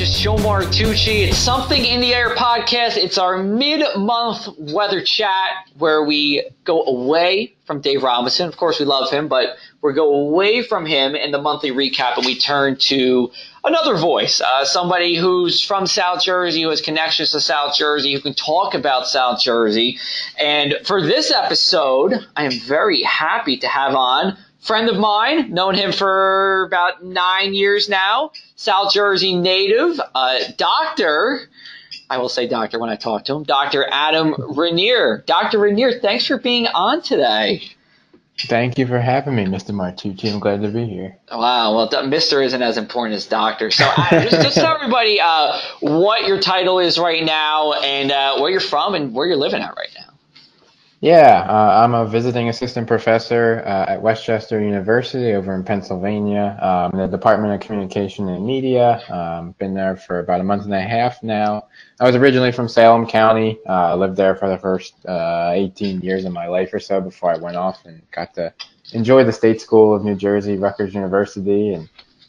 is Joe Martucci. It's Something in the Air podcast. It's our mid-month weather chat where we go away from Dave Robinson. Of course, we love him, but we go away from him in the monthly recap and we turn to another voice, uh, somebody who's from South Jersey, who has connections to South Jersey, who can talk about South Jersey. And for this episode, I am very happy to have on friend of mine, known him for about nine years now, South Jersey native, uh, doctor. I will say doctor when I talk to him, Dr. Adam Rainear. Dr. Rainear, thanks for being on today. Thank you for having me, Mr. Martucci. I'm glad to be here. Wow. Well, Mr. isn't as important as Doctor. So, Adam, just, just, tell everybody uh, what your title is right now and uh, where you're from and where you're living at right now. Yeah, uh, I'm a visiting assistant professor uh, at West Chester University over in Pennsylvania um, in the Department of Communication and Media. Um, been there for about a month and a half now. I was originally from Salem County. Uh, lived there for the first uh, 18 years of my life or so before I went off and got to enjoy the State School of New Jersey, Rutgers University, and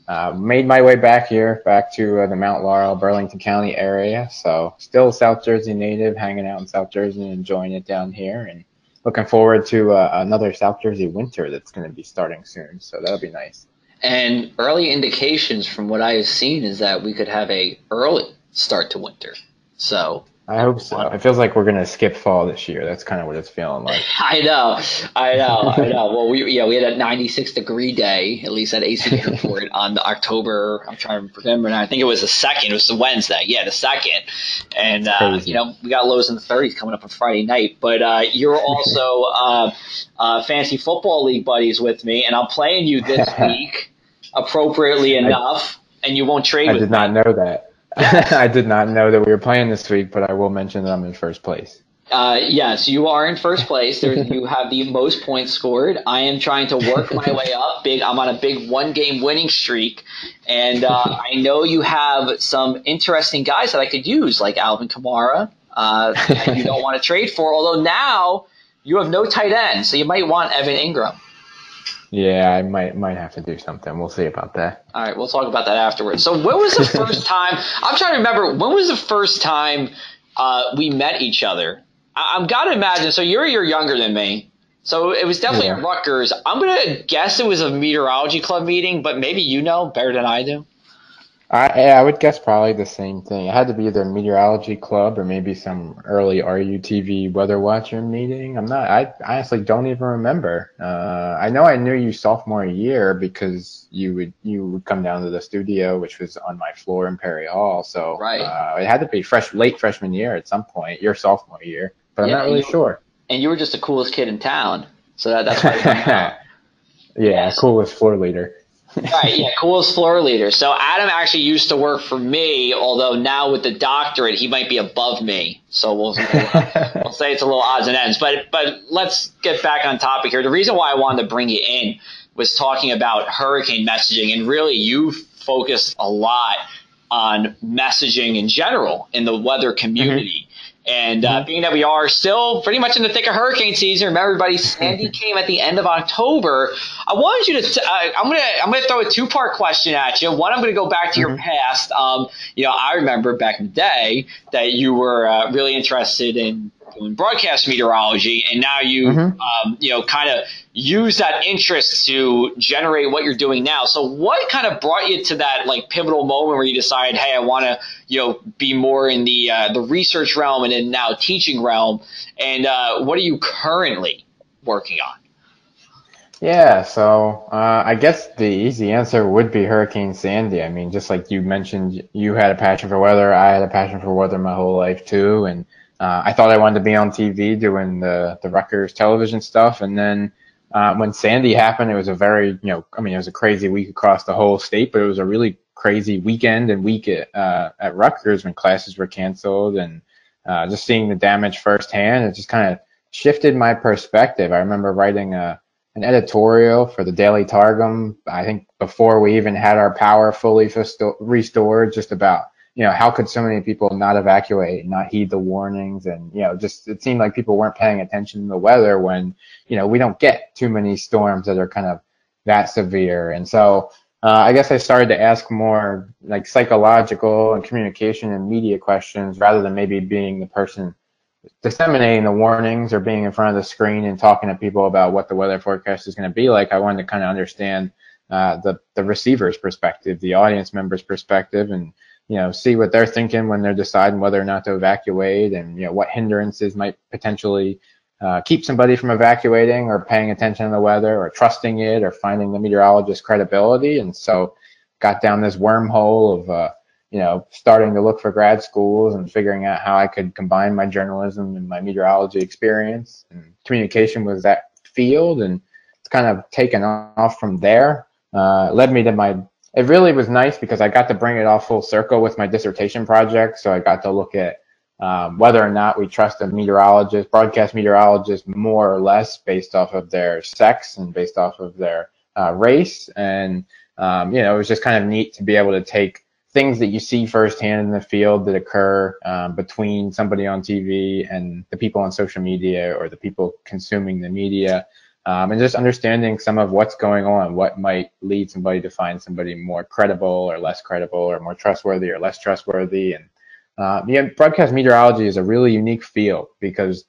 uh, made my way back here, back to uh, the Mount Laurel, Burlington County area. So still South Jersey native, hanging out in South Jersey and enjoying it down here, and looking forward to uh, another South Jersey winter that's going to be starting soon. So that'll be nice. And early indications from what I have seen is that we could have a early start to winter. So I hope so. It feels like we're gonna skip fall this year. That's kind of what it's feeling like. I know, I know, I know. Well, we yeah we had a 96 degree day at least at AC Airport on the October. I'm trying to remember now. I think it was the second. It was the Wednesday. Yeah, the second. And uh, you know we got lows in the 30s coming up on Friday night. But uh, you're also uh, uh, fantasy football league buddies with me, and I'm playing you this week appropriately enough, I, and you won't trade. Me. I did not know that. I did not know that we were playing this week, but I will mention that I'm in first place. Uh, yes, you are in first place. There, you have the most points scored. I am trying to work my way up. Big, I'm on a big one-game winning streak, and uh, I know you have some interesting guys that I could use, like Alvin Kamara. Uh, you don't want to trade for. Although now you have no tight end, so you might want Evan Engram. Yeah, I might might have to do something. We'll see about that. All right, we'll talk about that afterwards. So, when was the first time? I'm trying to remember. When was the first time uh, we met each other? I, am gotta imagine. So you're year younger than me. So it was definitely yeah. at Rutgers. I'm gonna guess it was a meteorology club meeting, but maybe you know better than I do. I I would guess probably the same thing. It had to be either meteorology club or maybe some early RUTV weather watcher meeting. I'm not. I honestly don't even remember. Uh, I know I knew you sophomore year because you would you would come down to the studio, which was on my floor in Perry Hall. So right. uh, it had to be fresh late freshman year at some point, your sophomore year. But I'm not really you, sure. And you were just the coolest kid in town, so that, that's why. yeah, yes. coolest floor leader right, yeah, coolest floor leader. So Adam actually used to work for me, although now with the doctorate, he might be above me. So we'll, we'll say it's a little odds and ends. But but let's get back on topic here. The reason why I wanted to bring you in was talking about hurricane messaging, and really you focused a lot on messaging in general in the weather community. Mm-hmm. And uh, mm-hmm. being that we are still pretty much in the thick of hurricane season, remember everybody, Sandy came at the end of October. I wanted you to. T- uh, I'm gonna. I'm gonna throw a two part question at you. One, I'm gonna go back to mm-hmm. your past. Um, you know, I remember back in the day that you were uh, really interested in doing broadcast meteorology, and now you, mm-hmm. um, you know, kind of use that interest to generate what you're doing now. So, what kind of brought you to that like pivotal moment where you decided, hey, I want to, you know, be more in the uh, the research realm and then now teaching realm? And uh, what are you currently working on? Yeah, so uh, I guess the easy answer would be Hurricane Sandy. I mean, just like you mentioned, you had a passion for weather. I had a passion for weather my whole life too, and uh, I thought I wanted to be on TV doing the the Rutgers television stuff, and then uh, when Sandy happened, it was a very you know I mean it was a crazy week across the whole state, but it was a really crazy weekend and week at, uh, at Rutgers when classes were canceled, and uh, just seeing the damage firsthand, it just kind of shifted my perspective. I remember writing a an editorial for the Daily Targum. I think before we even had our power fully restored, just about you know, how could so many people not evacuate, not heed the warnings, and you know, just it seemed like people weren't paying attention to the weather when you know we don't get too many storms that are kind of that severe. And so uh, I guess I started to ask more like psychological and communication and media questions rather than maybe being the person disseminating the warnings or being in front of the screen and talking to people about what the weather forecast is going to be like. I wanted to kind of understand uh, the the receiver's perspective, the audience member's perspective, and you know see what they're thinking when they're deciding whether or not to evacuate, and you know what hindrances might potentially uh, keep somebody from evacuating or paying attention to the weather or trusting it or finding the meteorologist's credibility. And so got down this wormhole of, uh, you know, starting to look for grad schools and figuring out how I could combine my journalism and my meteorology experience. And communication with that field, and it's kind of taken off from there. Uh, led me to my. It really was nice because I got to bring it all full circle with my dissertation project. So I got to look at um, whether or not we trust a meteorologist, broadcast meteorologist, more or less based off of their sex and based off of their uh, race. And, um, you know, it was just kind of neat to be able to take things that you see firsthand in the field that occur um, between somebody on TV and the people on social media or the people consuming the media. Um, and just understanding some of what's going on, what might lead somebody to find somebody more credible or less credible or more trustworthy or less trustworthy. And uh, yeah, broadcast meteorology is a really unique field because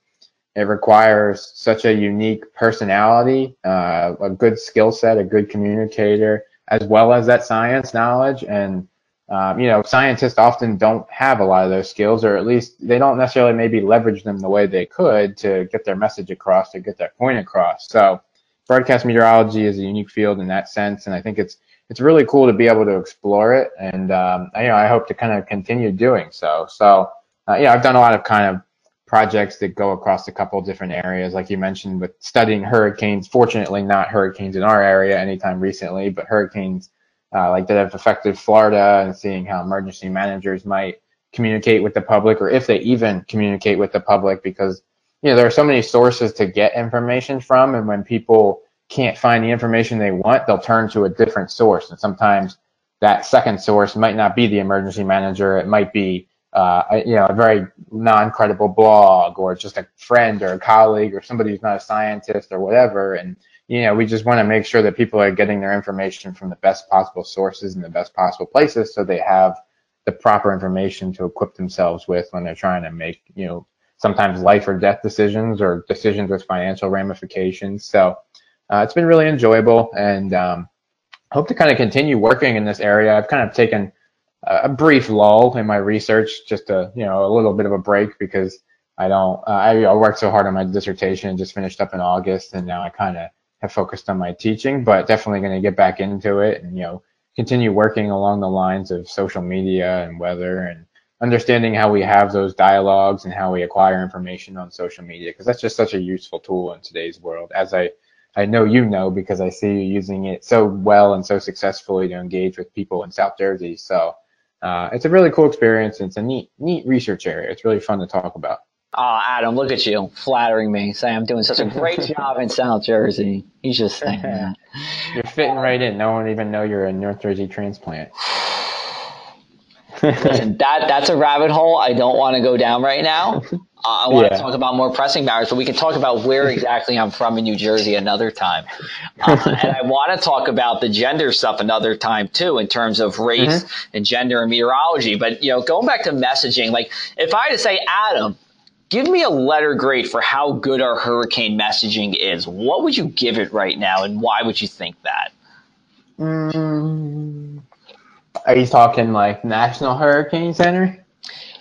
it requires such a unique personality, uh, a good skill set, a good communicator, as well as that science knowledge. And um, you know, scientists often don't have a lot of those skills, or at least they don't necessarily maybe leverage them the way they could to get their message across, to get their point across. So, broadcast meteorology is a unique field in that sense, and I think it's it's really cool to be able to explore it, and um, you know I hope to kind of continue doing so. So uh, yeah, I've done a lot of kind of projects that go across a couple different areas, like you mentioned, with studying hurricanes. Fortunately, not hurricanes in our area anytime recently, but hurricanes uh, like that have affected Florida, and seeing how emergency managers might communicate with the public, or if they even communicate with the public, because you know there are so many sources to get information from, and when people can't find the information they want, they'll turn to a different source. And sometimes that second source might not be the emergency manager. It might be, uh, a, you know, a very non-credible blog or just a friend or a colleague or somebody who's not a scientist or whatever. And, you know, we just want to make sure that people are getting their information from the best possible sources and the best possible places so they have the proper information to equip themselves with when they're trying to make, you know, sometimes life or death decisions or decisions with financial ramifications. So, uh, it's been really enjoyable and um, hope to kind of continue working in this area. I've kind of taken a brief lull in my research, just a you know a little bit of a break because I don't uh, I, I worked so hard on my dissertation, just finished up in August, and now I kind of have focused on my teaching, but definitely going to get back into it and you know continue working along the lines of social media and weather and understanding how we have those dialogues and how we acquire information on social media because that's just such a useful tool in today's world as I I know you know because I see you using it so well and so successfully to engage with people in South Jersey. So uh, it's a really cool experience. It's a neat, neat research area. It's really fun to talk about. Oh, Adam, look at you flattering me, saying I'm doing such a great job in South Jersey. He's just saying that. You're fitting right in. No one even know you're a North Jersey transplant. Listen, that that's a rabbit hole I don't want to go down right now. Uh, I want yeah. to talk about more pressing matters, but we can talk about where exactly I'm from in New Jersey another time. Uh, and I want to talk about the gender stuff another time too, in terms of race mm-hmm. and gender and meteorology. But you know, going back to messaging, like if I had to say, Adam, give me a letter grade for how good our hurricane messaging is, what would you give it right now, and why would you think that? Mm, are you talking like National Hurricane Center?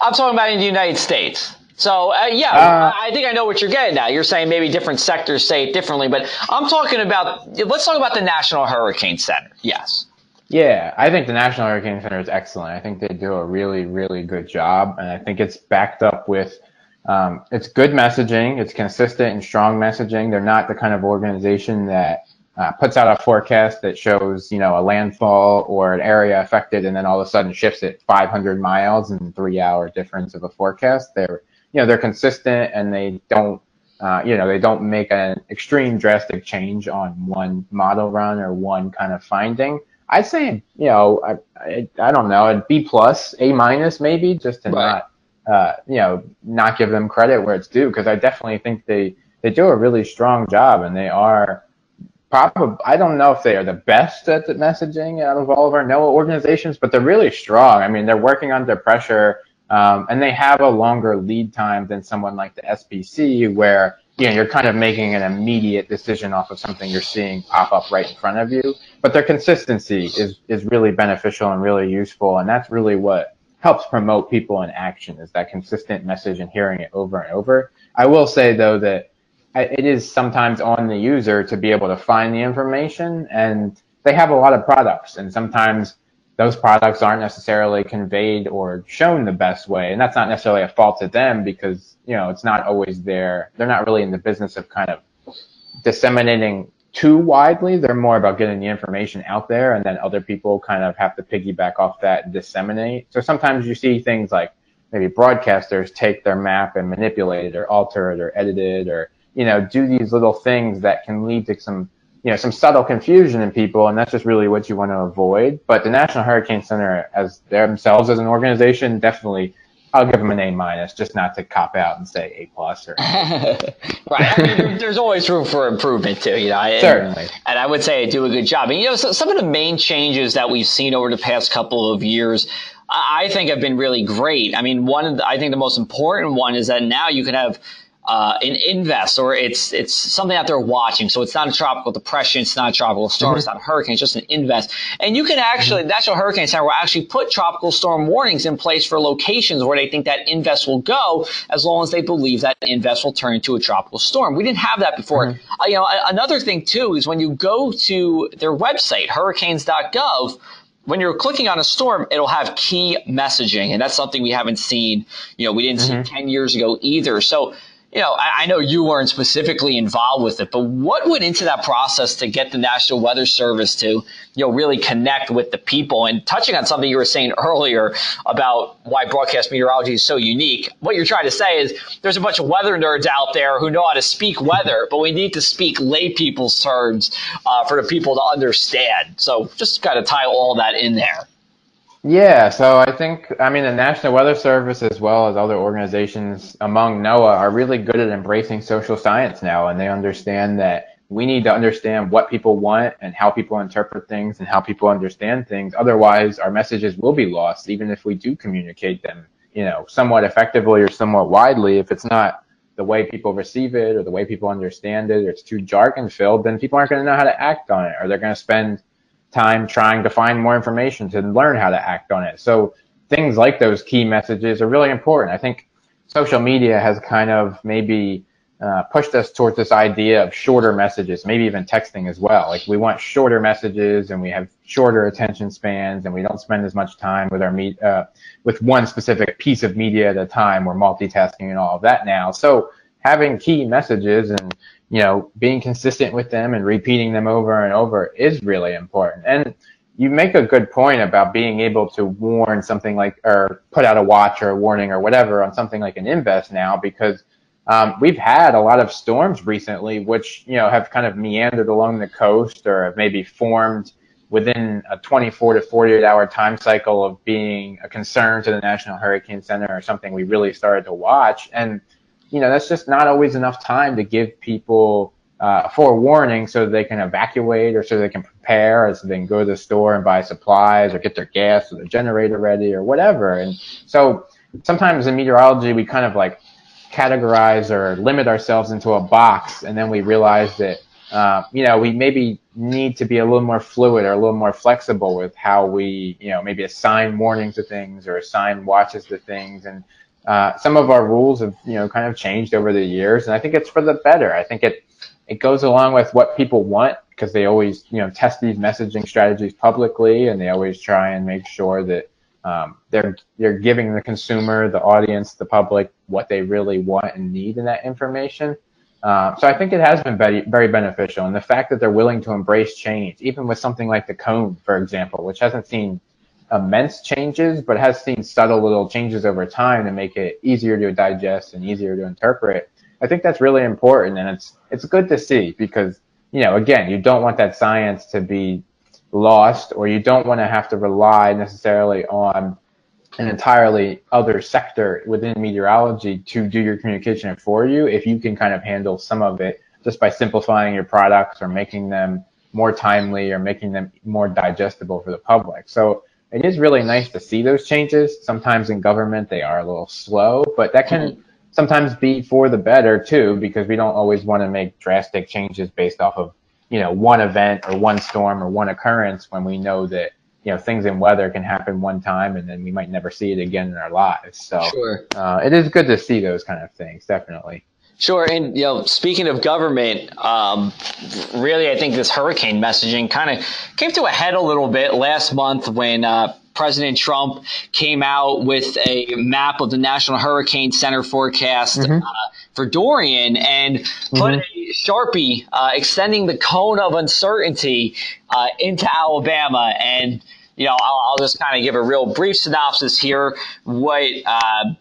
I'm talking about in the United States. So uh, yeah, uh, I think I know what you're getting at. You're saying maybe different sectors say it differently, but I'm talking about. Let's talk about the National Hurricane Center. Yes. Yeah, I think the National Hurricane Center is excellent. I think they do a really, really good job, and I think it's backed up with um, it's good messaging. It's consistent and strong messaging. They're not the kind of organization that uh, puts out a forecast that shows, you know, a landfall or an area affected, and then all of a sudden shifts it 500 miles in three-hour difference of a forecast. They're you know they're consistent and they don't uh, you know they don't make an extreme drastic change on one model run or one kind of finding. I'd say you know I I, I don't know a B plus A minus maybe just to right. not uh, you know not give them credit where it's due because I definitely think they they do a really strong job and they are probably I don't know if they are the best at the messaging out of all of our NOAA organizations, but they're really strong. I mean, they're working under pressure, um, and they have a longer lead time than someone like the SPC, where you know you're kind of making an immediate decision off of something you're seeing pop up right in front of you. But their consistency is is really beneficial and really useful, and that's really what helps promote people in action is that consistent message and hearing it over and over. I will say though that it is sometimes on the user to be able to find the information and they have a lot of products and sometimes those products aren't necessarily conveyed or shown the best way and that's not necessarily a fault to them because you know it's not always there they're not really in the business of kind of disseminating too widely they're more about getting the information out there and then other people kind of have to piggyback off that and disseminate so sometimes you see things like maybe broadcasters take their map and manipulate it or alter it or edit it or you know, do these little things that can lead to some, you know, some subtle confusion in people, and that's just really what you want to avoid. But the National Hurricane Center, as themselves as an organization, definitely, I'll give them an A minus, just not to cop out and say A plus or. right. I mean, there's always room for improvement too, you know. And, Certainly. And I would say I do a good job. And you know, so, some of the main changes that we've seen over the past couple of years. I think have been really great. I mean, one of the, I think the most important one is that now you can have uh, an invest or it's it's something that they're watching. So it's not a tropical depression, it's not a tropical storm, mm-hmm. it's not a hurricane, it's just an invest. And you can actually, mm-hmm. National Hurricane Center will actually put tropical storm warnings in place for locations where they think that invest will go, as long as they believe that invest will turn into a tropical storm. We didn't have that before. Mm-hmm. Uh, you know, another thing too is when you go to their website, hurricanes.gov when you're clicking on a storm, it'll have key messaging, and that's something we haven't seen. You know, we didn't mm-hmm. see ten years ago either. So you know, I, I, know you weren't specifically involved with it, but what went into that process to get the National Weather Service to, you know, really connect with the people? And touching on something you were saying earlier about why broadcast meteorology is so unique, what you're trying to say is there's a bunch of weather nerds out there who know how to speak weather, but we need to speak lay people's terms uh, for the people to understand. So just kind of tie all that in there. Yeah, so I think, I mean, the National Weather Service, as well as other organizations among NOAA, are really good at embracing social science now, and they understand that we need to understand what people want and how people interpret things and how people understand things. Otherwise, our messages will be lost, even if we do communicate them, you know, somewhat effectively or somewhat widely. If it's not the way people receive it or the way people understand it, or it's too jargon filled, then people aren't going to know how to act on it, or they're going to spend time trying to find more information to learn how to act on it. So things like those key messages are really important. I think social media has kind of maybe uh, pushed us towards this idea of shorter messages, maybe even texting as well. Like we want shorter messages and we have shorter attention spans and we don't spend as much time with our meet, uh, with one specific piece of media at a time. We're multitasking and all of that now. So having key messages and you know, being consistent with them and repeating them over and over is really important. And you make a good point about being able to warn something like, or put out a watch or a warning or whatever on something like an invest now, because um, we've had a lot of storms recently, which, you know, have kind of meandered along the coast or have maybe formed within a 24 to 48 hour time cycle of being a concern to the National Hurricane Center or something we really started to watch. And, you know, that's just not always enough time to give people uh, forewarning so they can evacuate or so they can prepare or so they can go to the store and buy supplies or get their gas or their generator ready or whatever. And so sometimes in meteorology, we kind of like categorize or limit ourselves into a box and then we realize that, uh, you know, we maybe need to be a little more fluid or a little more flexible with how we, you know, maybe assign warnings to things or assign watches to things. And uh, some of our rules have you know kind of changed over the years, and I think it's for the better. I think it it goes along with what people want because they always you know test these messaging strategies publicly, and they always try and make sure that um, they're they're giving the consumer, the audience, the public what they really want and need in that information. Uh, so I think it has been very, very beneficial, and the fact that they're willing to embrace change, even with something like the cone, for example, which hasn't seen immense changes, but has seen subtle little changes over time to make it easier to digest and easier to interpret. I think that's really important, and it's it's good to see because you know again you don't want that science to be lost, or you don't want to have to rely necessarily on an entirely other sector within meteorology to do your communication for you if you can kind of handle some of it just by simplifying your products or making them more timely or making them more digestible for the public. So it is really nice to see those changes. Sometimes in government they are a little slow, but that can mm-hmm. sometimes be for the better too, because we don't always want to make drastic changes based off of you know one event or one storm or one occurrence when we know that you know things in weather can happen one time and then we might never see it again in our lives. So sure. uh, it is good to see those kind of things, definitely. Sure, and you know, speaking of government, um, really, I think this hurricane messaging kind of came to a head a little bit last month when uh, President Trump came out with a map of the National Hurricane Center forecast mm-hmm. uh, for Dorian and put mm-hmm. a sharpie uh, extending the cone of uncertainty uh, into Alabama and you know, I'll, I'll just kind of give a real brief synopsis here. What uh,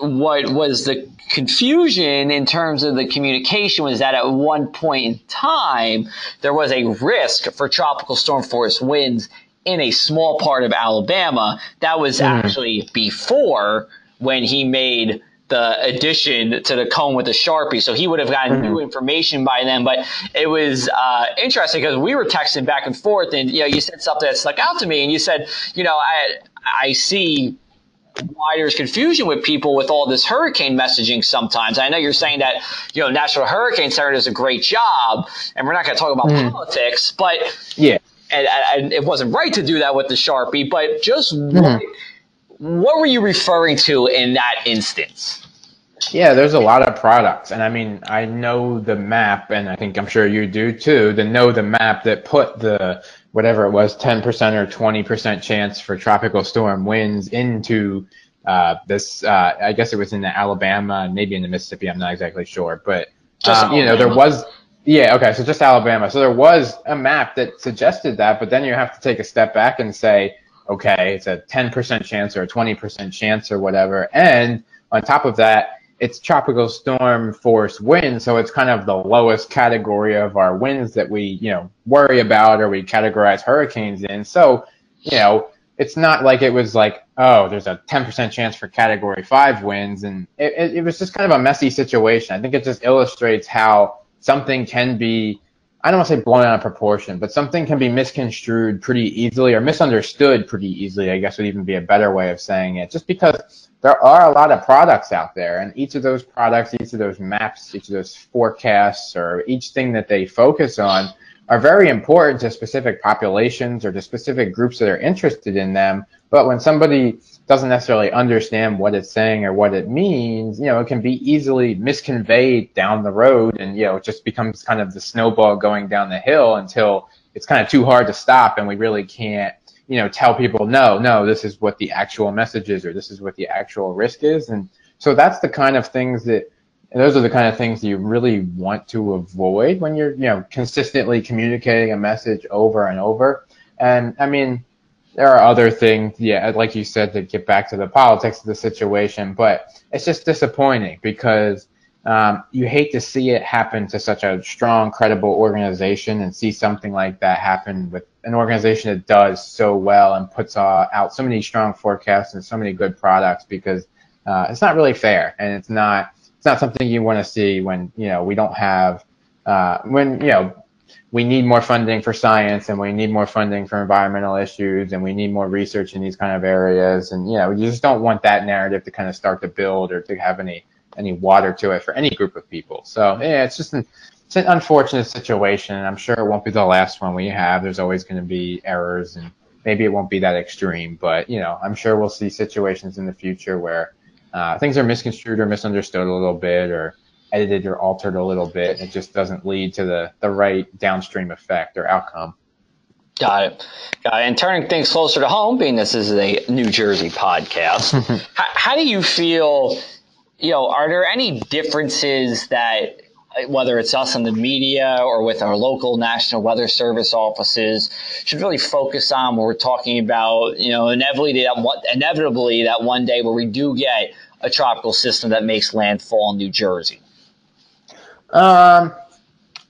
what was the confusion in terms of the communication was that at one point in time, there was a risk for tropical storm force winds in a small part of Alabama. That was mm. actually before when he made the addition to the cone with the sharpie. So he would have gotten mm. new information by then. But it was uh, interesting because we were texting back and forth, and you know, you said something that stuck out to me, and you said, you know, I I see why there's confusion with people with all this hurricane messaging sometimes. I know you're saying that, you know, National Hurricane Center does a great job, and we're not going to talk about mm. politics, but yeah, and, and, it wasn't right to do that with the Sharpie, but just mm-hmm. what, what were you referring to in that instance? Yeah, there's a lot of products. And I mean, I know the map, and I think I'm sure you do too, to know the map that put the whatever it was, 10% or 20% chance for tropical storm winds into uh, this. Uh, I guess it was in the Alabama, maybe in the Mississippi. I'm not exactly sure, but um, you know, there was. Yeah, okay, so just Alabama. So there was a map that suggested that, but then you have to take a step back and say, okay, it's a 10% chance or a 20% chance or whatever. And on top of that, it's tropical storm force winds, so it's kind of the lowest category of our winds that we, you know, worry about or we categorize hurricanes in. So, you know, it's not like it was like, oh, there's a 10% chance for category five winds. And it, it, it was just kind of a messy situation. I think it just illustrates how something can be, I don't want to say blown out of proportion, but something can be misconstrued pretty easily or misunderstood pretty easily, I guess would even be a better way of saying it, just because there are a lot of products out there, and each of those products, each of those maps, each of those forecasts, or each thing that they focus on are very important to specific populations or to specific groups that are interested in them. But when somebody doesn't necessarily understand what it's saying or what it means, you know, it can be easily misconveyed down the road and, you know, it just becomes kind of the snowball going down the hill until it's kind of too hard to stop and we really can't you know, tell people, no, no, this is what the actual message is, or this is what the actual risk is. And so that's the kind of things that, those are the kind of things you really want to avoid when you're, you know, consistently communicating a message over and over. And I mean, there are other things, yeah, like you said, to get back to the politics of the situation, but it's just disappointing because um, you hate to see it happen to such a strong, credible organization and see something like that happen with an organization that does so well and puts uh, out so many strong forecasts and so many good products because uh, it's not really fair and it's not it's not something you want to see when you know we don't have uh, when you know we need more funding for science and we need more funding for environmental issues and we need more research in these kind of areas and you know you just don't want that narrative to kind of start to build or to have any any water to it for any group of people. So yeah, it's just an it's an unfortunate situation. I'm sure it won't be the last one we have. There's always going to be errors, and maybe it won't be that extreme. But you know, I'm sure we'll see situations in the future where uh, things are misconstrued or misunderstood a little bit, or edited or altered a little bit. It just doesn't lead to the the right downstream effect or outcome. Got it. Got it. And turning things closer to home, being this is a New Jersey podcast, how, how do you feel? you know, are there any differences that whether it's us in the media or with our local National Weather Service offices, should really focus on when we're talking about, you know, inevitably that, inevitably that one day where we do get a tropical system that makes landfall in New Jersey? Um,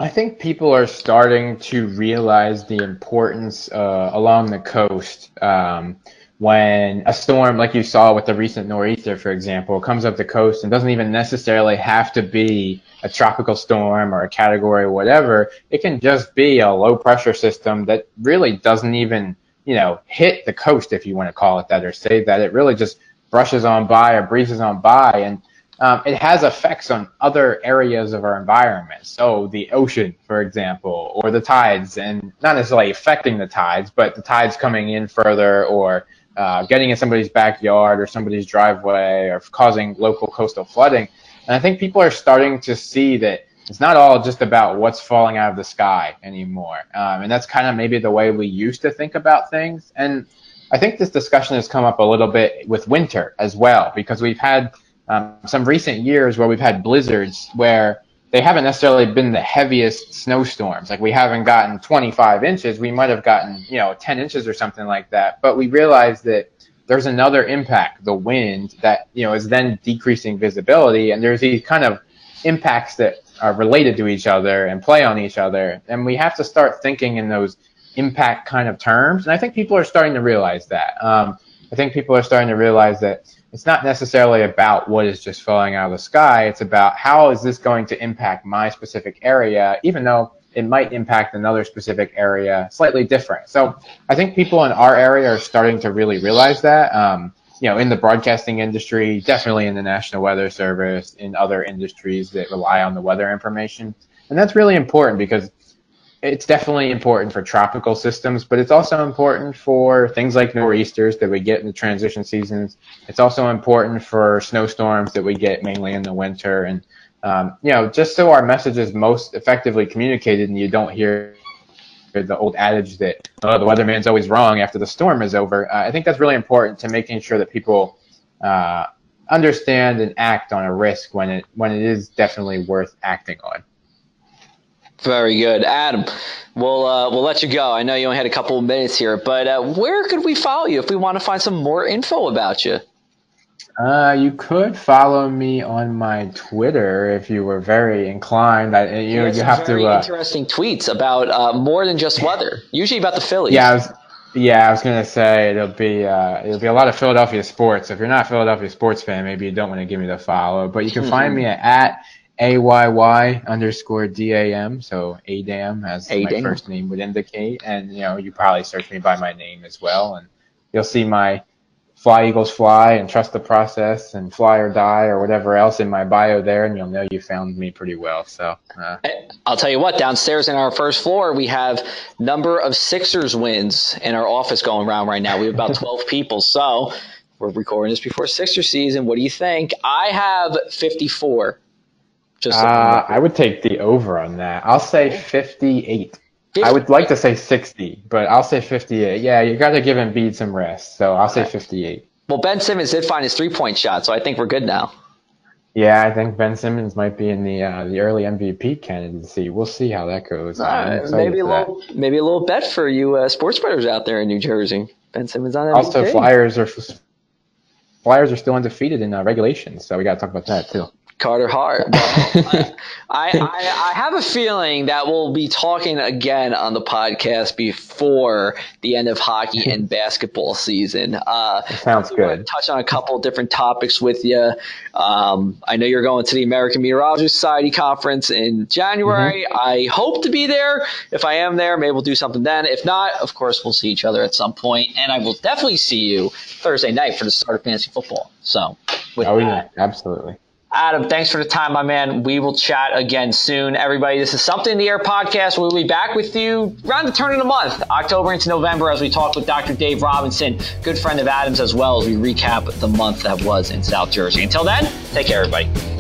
I think people are starting to realize the importance uh, along the coast. Um, when a storm, like you saw with the recent nor'easter, for example, comes up the coast and doesn't even necessarily have to be a tropical storm or a category or whatever. It can just be a low pressure system that really doesn't even, you know, hit the coast, if you want to call it that, or say that. It really just brushes on by or breezes on by. And um, it has effects on other areas of our environment. So the ocean, for example, or the tides, and not necessarily affecting the tides, but the tides coming in further or uh, getting in somebody's backyard or somebody's driveway or causing local coastal flooding. And I think people are starting to see that it's not all just about what's falling out of the sky anymore. Um, and that's kind of maybe the way we used to think about things. And I think this discussion has come up a little bit with winter as well, because we've had um, some recent years where we've had blizzards where they haven't necessarily been the heaviest snowstorms. Like we haven't gotten 25 inches. We might have gotten, you know, 10 inches or something like that. But we realized that there's another impact, the wind, that, you know, is then decreasing visibility. And there's these kind of impacts that are related to each other and play on each other. And we have to start thinking in those impact kind of terms. And I think people are starting to realize that. Um, I think people are starting to realize that it's not necessarily about what is just falling out of the sky. It's about how is this going to impact my specific area, even though it might impact another specific area slightly different. So I think people in our area are starting to really realize that. Um, you know, in the broadcasting industry, definitely in the National Weather Service, in other industries that rely on the weather information. And that's really important because it's definitely important for tropical systems, but it's also important for things like nor'easters that we get in the transition seasons. It's also important for snowstorms that we get mainly in the winter. And, um, you know, just so our message is most effectively communicated and you don't hear the old adage that, oh, the weatherman's always wrong after the storm is over. Uh, I think that's really important to making sure that people uh, understand and act on a risk when it, when it is definitely worth acting on. Very good, Adam. We'll uh, we'll let you go. I know you only had a couple of minutes here, but uh, where could we follow you if we want to find some more info about you? Uh, you could follow me on my Twitter if you were very inclined. I, you you have to. Uh, interesting tweets about uh, more than just weather. Usually about the Phillies. Yeah, I was, yeah, I was gonna say it'll be uh, it'll be a lot of Philadelphia sports. If you're not a Philadelphia sports fan, maybe you don't want to give me the follow. But you can find mm-hmm. me at, at AYY underscore DAM, so ADAM as A-dam. my first name would indicate. And, you know, you probably search me by my name as well. And you'll see my Fly Eagles Fly and Trust the Process and Fly or Die or whatever else in my bio there. And you'll know you found me pretty well. So uh, I'll tell you what, downstairs in our first floor, we have number of Sixers wins in our office going around right now. We have about 12 people. So we're recording this before Sixer season. What do you think? I have 54. Just uh, I would take the over on that. I'll say 58. 50? I would like to say 60, but I'll say 58. Yeah, you got to give Embiid some rest, so I'll say 58. Well, Ben Simmons did find his three point shot, so I think we're good now. Yeah, I think Ben Simmons might be in the uh, the early MVP candidacy. We'll see how that goes. Uh, maybe a little that. maybe a little bet for you uh, sports bettors out there in New Jersey. Ben Simmons on MVP. Also, Flyers are Flyers are still undefeated in uh, regulation, so we got to talk about that too. Carter Hart. I, I, I, have a feeling that we'll be talking again on the podcast before the end of hockey and basketball season. Uh, sounds good. touch on a couple different topics with you. Um, I know you're going to the American Meteorology Society conference in January. Mm-hmm. I hope to be there. If I am there, maybe we'll do something then. If not, of course, we'll see each other at some point, and I will definitely see you Thursday night for the start of fantasy football. So, oh that, yeah, absolutely. Adam, thanks for the time, my man. We will chat again soon. Everybody, this is Something in the Air podcast. We'll be back with you around the turn of the month, October into November, as we talk with Dr. Dave Robinson, good friend of Adam's, as well as we recap the month that was in South Jersey. Until then, take care, everybody.